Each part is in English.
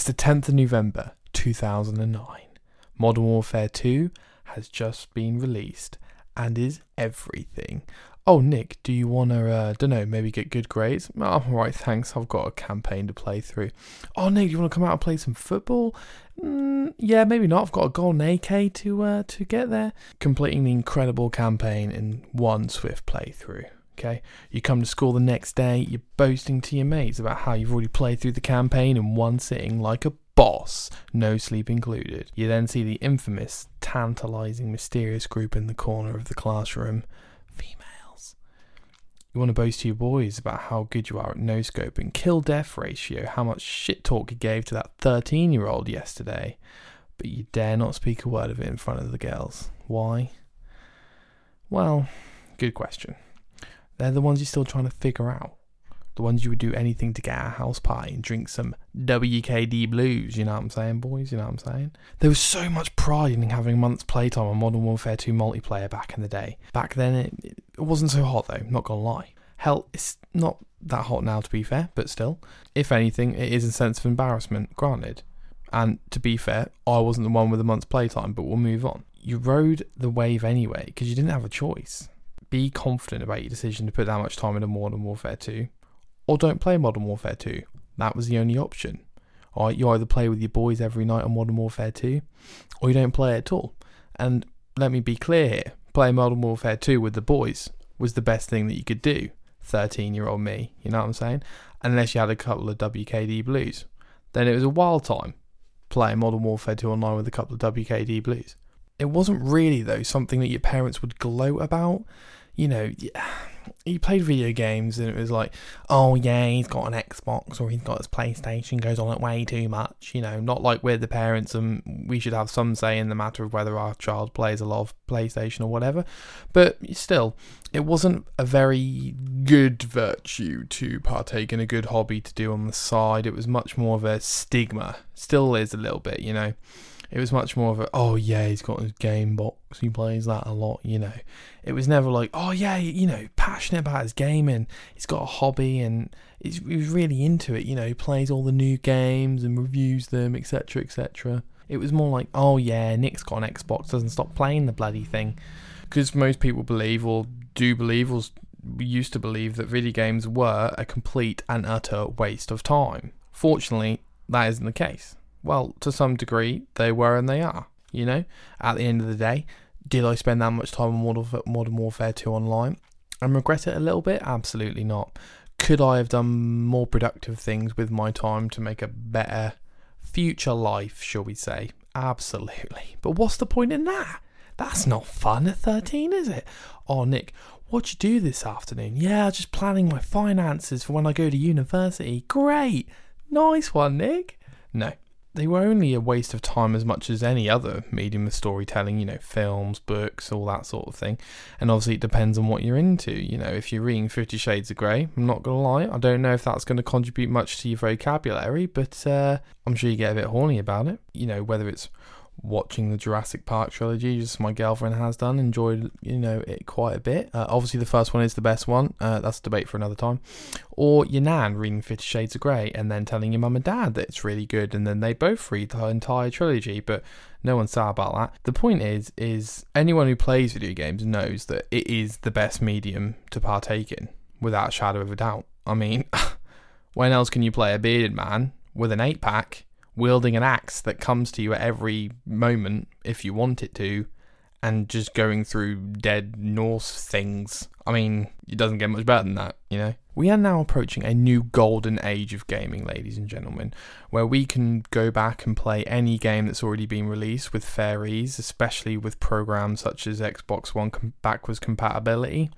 It's the 10th of November 2009. Modern Warfare 2 has just been released and is everything. Oh, Nick, do you want to, uh, don't know, maybe get good grades? Oh, I'm alright, thanks. I've got a campaign to play through. Oh, Nick, do you want to come out and play some football? Mm, yeah, maybe not. I've got a golden AK to uh, to get there. Completing the incredible campaign in one swift playthrough. Okay, you come to school the next day, you're boasting to your mates about how you've already played through the campaign in one sitting like a boss, no sleep included. You then see the infamous, tantalizing, mysterious group in the corner of the classroom females. You want to boast to your boys about how good you are at no scoping, kill death ratio, how much shit talk you gave to that 13 year old yesterday, but you dare not speak a word of it in front of the girls. Why? Well, good question. They're the ones you're still trying to figure out. The ones you would do anything to get a house party and drink some WKD blues, you know what I'm saying, boys? You know what I'm saying? There was so much pride in having month's playtime on Modern Warfare 2 multiplayer back in the day. Back then, it, it wasn't so hot though, not gonna lie. Hell, it's not that hot now to be fair, but still. If anything, it is a sense of embarrassment, granted. And to be fair, I wasn't the one with a month's playtime, but we'll move on. You rode the wave anyway because you didn't have a choice be confident about your decision to put that much time into Modern Warfare 2, or don't play Modern Warfare 2. That was the only option. Alright, you either play with your boys every night on Modern Warfare 2, or you don't play at all. And let me be clear here playing Modern Warfare 2 with the boys was the best thing that you could do. 13 year old me, you know what I'm saying? Unless you had a couple of WKD blues. Then it was a wild time playing Modern Warfare 2 online with a couple of WKD blues. It wasn't really, though, something that your parents would gloat about you know, he played video games and it was like, oh yeah, he's got an Xbox or he's got his PlayStation, goes on it way too much. You know, not like we're the parents and we should have some say in the matter of whether our child plays a lot of PlayStation or whatever. But still, it wasn't a very good virtue to partake in a good hobby to do on the side. It was much more of a stigma. Still is a little bit, you know. It was much more of a, oh yeah, he's got his game box, he plays that a lot, you know. It was never like, oh yeah, you know, passionate about his gaming, he's got a hobby and he was really into it, you know, he plays all the new games and reviews them, etc., etc. It was more like, oh yeah, Nick's got an Xbox, doesn't stop playing the bloody thing. Because most people believe, or do believe, or used to believe that video games were a complete and utter waste of time. Fortunately, that isn't the case. Well, to some degree, they were and they are. You know, at the end of the day, did I spend that much time on Modern Warfare 2 online and regret it a little bit? Absolutely not. Could I have done more productive things with my time to make a better future life, shall we say? Absolutely. But what's the point in that? That's not fun at 13, is it? Oh, Nick, what'd you do this afternoon? Yeah, just planning my finances for when I go to university. Great. Nice one, Nick. No, they were only a waste of time as much as any other medium of storytelling, you know, films, books, all that sort of thing. And obviously, it depends on what you're into. You know, if you're reading Fifty Shades of Grey, I'm not going to lie, I don't know if that's going to contribute much to your vocabulary, but uh, I'm sure you get a bit horny about it. You know, whether it's watching the Jurassic Park trilogy, just my girlfriend has done. Enjoyed, you know, it quite a bit. Uh, obviously, the first one is the best one. Uh, that's a debate for another time. Or your nan reading Fifty Shades of Grey and then telling your mum and dad that it's really good, and then they both read the entire trilogy. But no one's sad about that. The point is, is anyone who plays video games knows that it is the best medium to partake in, without a shadow of a doubt. I mean, when else can you play a bearded man with an eight pack? Wielding an axe that comes to you at every moment if you want it to, and just going through dead Norse things. I mean, it doesn't get much better than that, you know? We are now approaching a new golden age of gaming, ladies and gentlemen, where we can go back and play any game that's already been released with fair ease, especially with programs such as Xbox One backwards compatibility.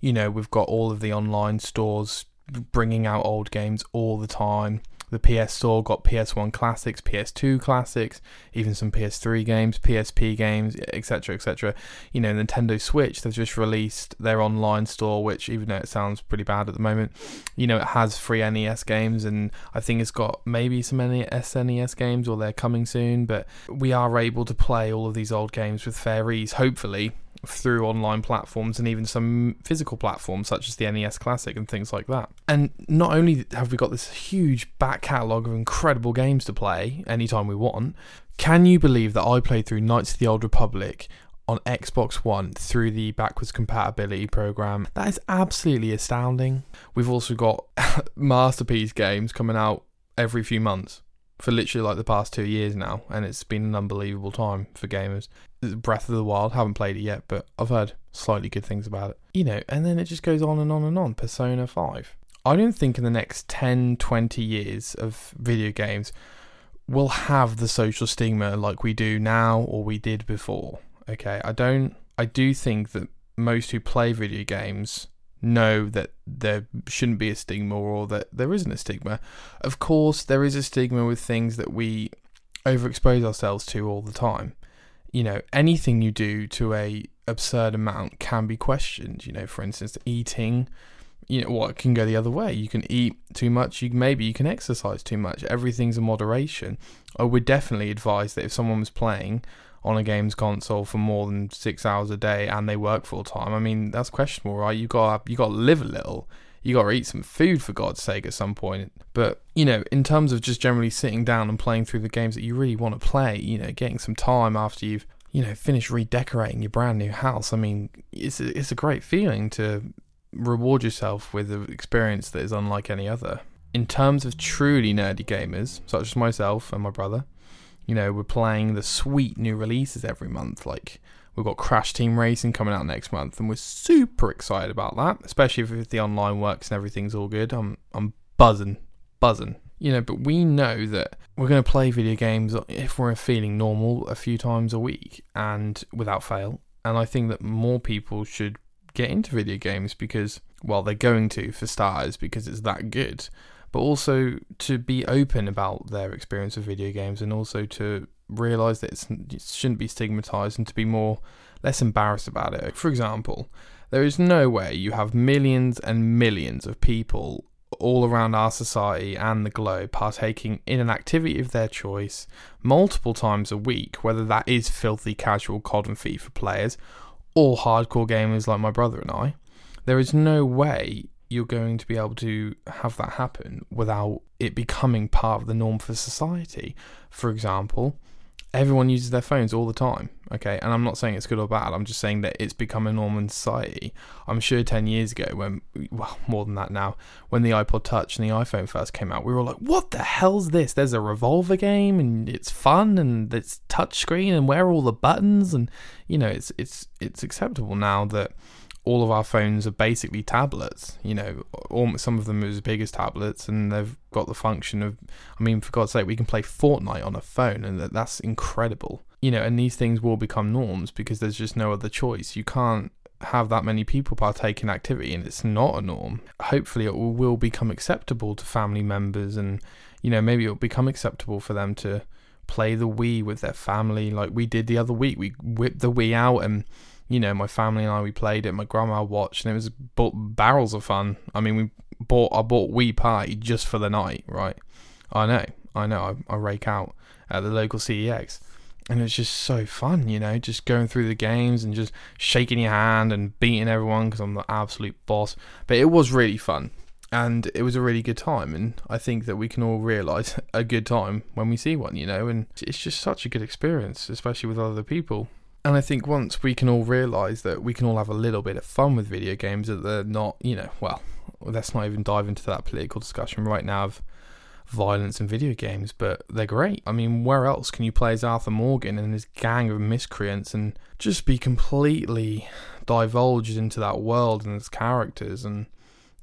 You know, we've got all of the online stores bringing out old games all the time the PS Store got PS1 classics, PS2 classics, even some PS3 games, PSP games, etc., etc. You know, Nintendo Switch, they've just released their online store, which, even though it sounds pretty bad at the moment, you know, it has free NES games, and I think it's got maybe some SNES games, or they're coming soon, but we are able to play all of these old games with fair ease, hopefully through online platforms and even some physical platforms such as the NES Classic and things like that. And not only have we got this huge back catalogue of incredible games to play anytime we want, can you believe that I played through Knights of the Old Republic on Xbox One through the backwards compatibility program? That is absolutely astounding. We've also got masterpiece games coming out every few months for literally like the past two years now, and it's been an unbelievable time for gamers. Breath of the Wild, haven't played it yet, but I've heard slightly good things about it. You know, and then it just goes on and on and on. Persona 5. I don't think in the next 10, 20 years of video games we'll have the social stigma like we do now or we did before. Okay, I don't. I do think that most who play video games know that there shouldn't be a stigma or that there isn't a stigma. Of course, there is a stigma with things that we overexpose ourselves to all the time. You know, anything you do to a absurd amount can be questioned. You know, for instance, eating. You know what can go the other way. You can eat too much. You maybe you can exercise too much. Everything's in moderation. I would definitely advise that if someone was playing on a games console for more than six hours a day and they work full time. I mean, that's questionable, right? You got you got to live a little. You got to eat some food for God's sake at some point. But you know, in terms of just generally sitting down and playing through the games that you really want to play, you know, getting some time after you've you know finished redecorating your brand new house. I mean, it's a, it's a great feeling to reward yourself with an experience that is unlike any other. In terms of truly nerdy gamers, such as myself and my brother, you know, we're playing the sweet new releases every month. Like we've got Crash Team Racing coming out next month, and we're super excited about that. Especially if the online works and everything's all good. I'm I'm buzzing, buzzing. You know, but we know that we're going to play video games if we're feeling normal a few times a week and without fail. And I think that more people should get into video games because, well, they're going to for starters because it's that good but also to be open about their experience of video games and also to realize that it shouldn't be stigmatized and to be more less embarrassed about it. For example, there is no way you have millions and millions of people all around our society and the globe partaking in an activity of their choice multiple times a week, whether that is filthy casual COD and FIFA players or hardcore gamers like my brother and I. There is no way you're going to be able to have that happen without it becoming part of the norm for society. For example, everyone uses their phones all the time, okay? And I'm not saying it's good or bad, I'm just saying that it's become a norm in society. I'm sure 10 years ago, when, well, more than that now, when the iPod Touch and the iPhone first came out, we were all like, what the hell's this? There's a revolver game and it's fun and it's touchscreen and where are all the buttons? And, you know, it's, it's, it's acceptable now that all of our phones are basically tablets. You know, all, some of them are as big as tablets, and they've got the function of. I mean, for God's sake, we can play Fortnite on a phone, and that's incredible. You know, and these things will become norms because there's just no other choice. You can't have that many people partake in activity, and it's not a norm. Hopefully, it will become acceptable to family members, and you know, maybe it'll become acceptable for them to play the Wii with their family, like we did the other week. We whipped the Wii out and you know, my family and I we played it. My grandma watched, and it was barrels of fun. I mean, we bought I bought Wii Party just for the night, right? I know, I know. I, I rake out at the local CEX, and it's just so fun, you know, just going through the games and just shaking your hand and beating everyone because I'm the absolute boss. But it was really fun, and it was a really good time. And I think that we can all realise a good time when we see one, you know, and it's just such a good experience, especially with other people. And I think once we can all realise that we can all have a little bit of fun with video games, that they're not, you know, well, let's not even dive into that political discussion right now of violence in video games, but they're great. I mean, where else can you play as Arthur Morgan and his gang of miscreants and just be completely divulged into that world and its characters and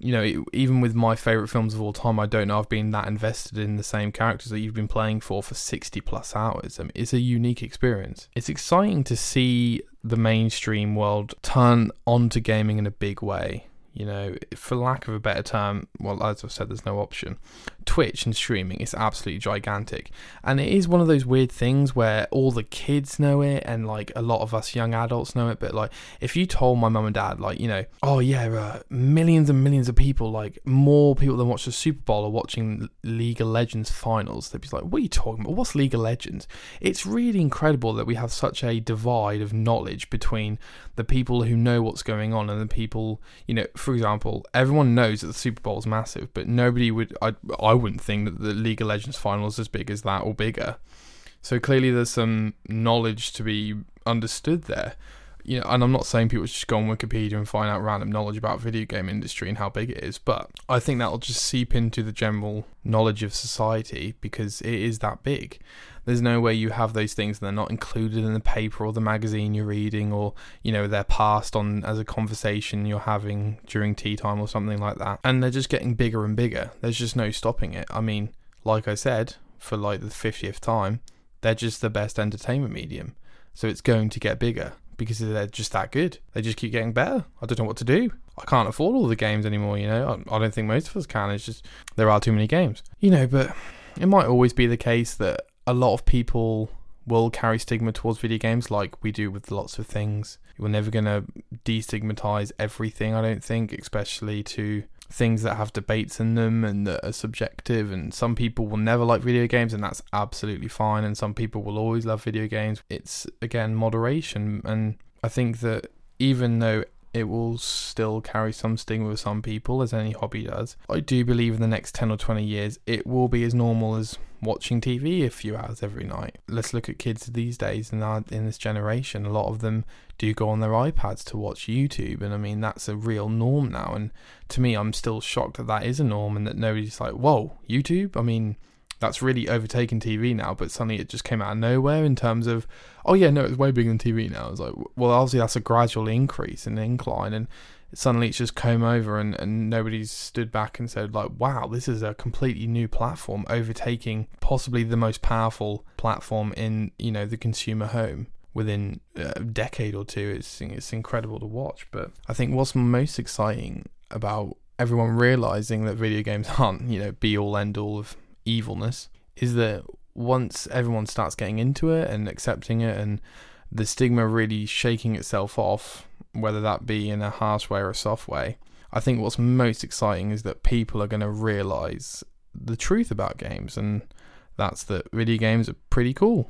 you know, even with my favorite films of all time, I don't know I've been that invested in the same characters that you've been playing for for 60 plus hours. I mean, it's a unique experience. It's exciting to see the mainstream world turn onto gaming in a big way. You know, for lack of a better term, well, as I've said, there's no option Twitch and streaming is absolutely gigantic. And it is one of those weird things where all the kids know it and like a lot of us young adults know it. But like, if you told my mum and dad, like, you know, oh yeah, uh, millions and millions of people, like more people than watch the Super Bowl are watching League of Legends finals, they'd be like, what are you talking about? What's League of Legends? It's really incredible that we have such a divide of knowledge between the people who know what's going on and the people, you know, for example, everyone knows that the Super Bowl is massive, but nobody would, I, I wouldn't think that the League of Legends final is as big as that or bigger. So clearly, there's some knowledge to be understood there. You know, and I'm not saying people should just go on Wikipedia and find out random knowledge about video game industry and how big it is, but I think that'll just seep into the general knowledge of society because it is that big. There's no way you have those things and they're not included in the paper or the magazine you're reading, or you know they're passed on as a conversation you're having during tea time or something like that. And they're just getting bigger and bigger. There's just no stopping it. I mean, like I said, for like the 50th time, they're just the best entertainment medium. So it's going to get bigger because they're just that good. They just keep getting better. I don't know what to do. I can't afford all the games anymore, you know. I, I don't think most of us can. It's just there are too many games. You know, but it might always be the case that a lot of people will carry stigma towards video games like we do with lots of things. We're never going to destigmatize everything, I don't think, especially to things that have debates in them and that are subjective. And some people will never like video games and that's absolutely fine. And some people will always love video games. It's again moderation. And i think that even though it will still carry some stigma with some people as any hobby does i do believe in the next 10 or 20 years it will be as normal as watching TV a few hours every night. Let's look at kids these days in in this generation. A lot of them do go on their iPads to watch YouTube, and I mean that's a real norm now. And to me, I'm still shocked that that is a norm and that nobody's like, "Whoa, YouTube!" I mean, that's really overtaken TV now. But suddenly it just came out of nowhere in terms of, oh yeah, no, it's way bigger than TV now. It's like, well, obviously that's a gradual increase and incline, and suddenly it's just come over and, and nobody's stood back and said like wow this is a completely new platform overtaking possibly the most powerful platform in you know the consumer home within a decade or two it's it's incredible to watch but i think what's most exciting about everyone realizing that video games aren't you know be all end all of evilness is that once everyone starts getting into it and accepting it and the stigma really shaking itself off whether that be in a harsh way or a soft way. I think what's most exciting is that people are going to realize the truth about games, and that's that video games are pretty cool.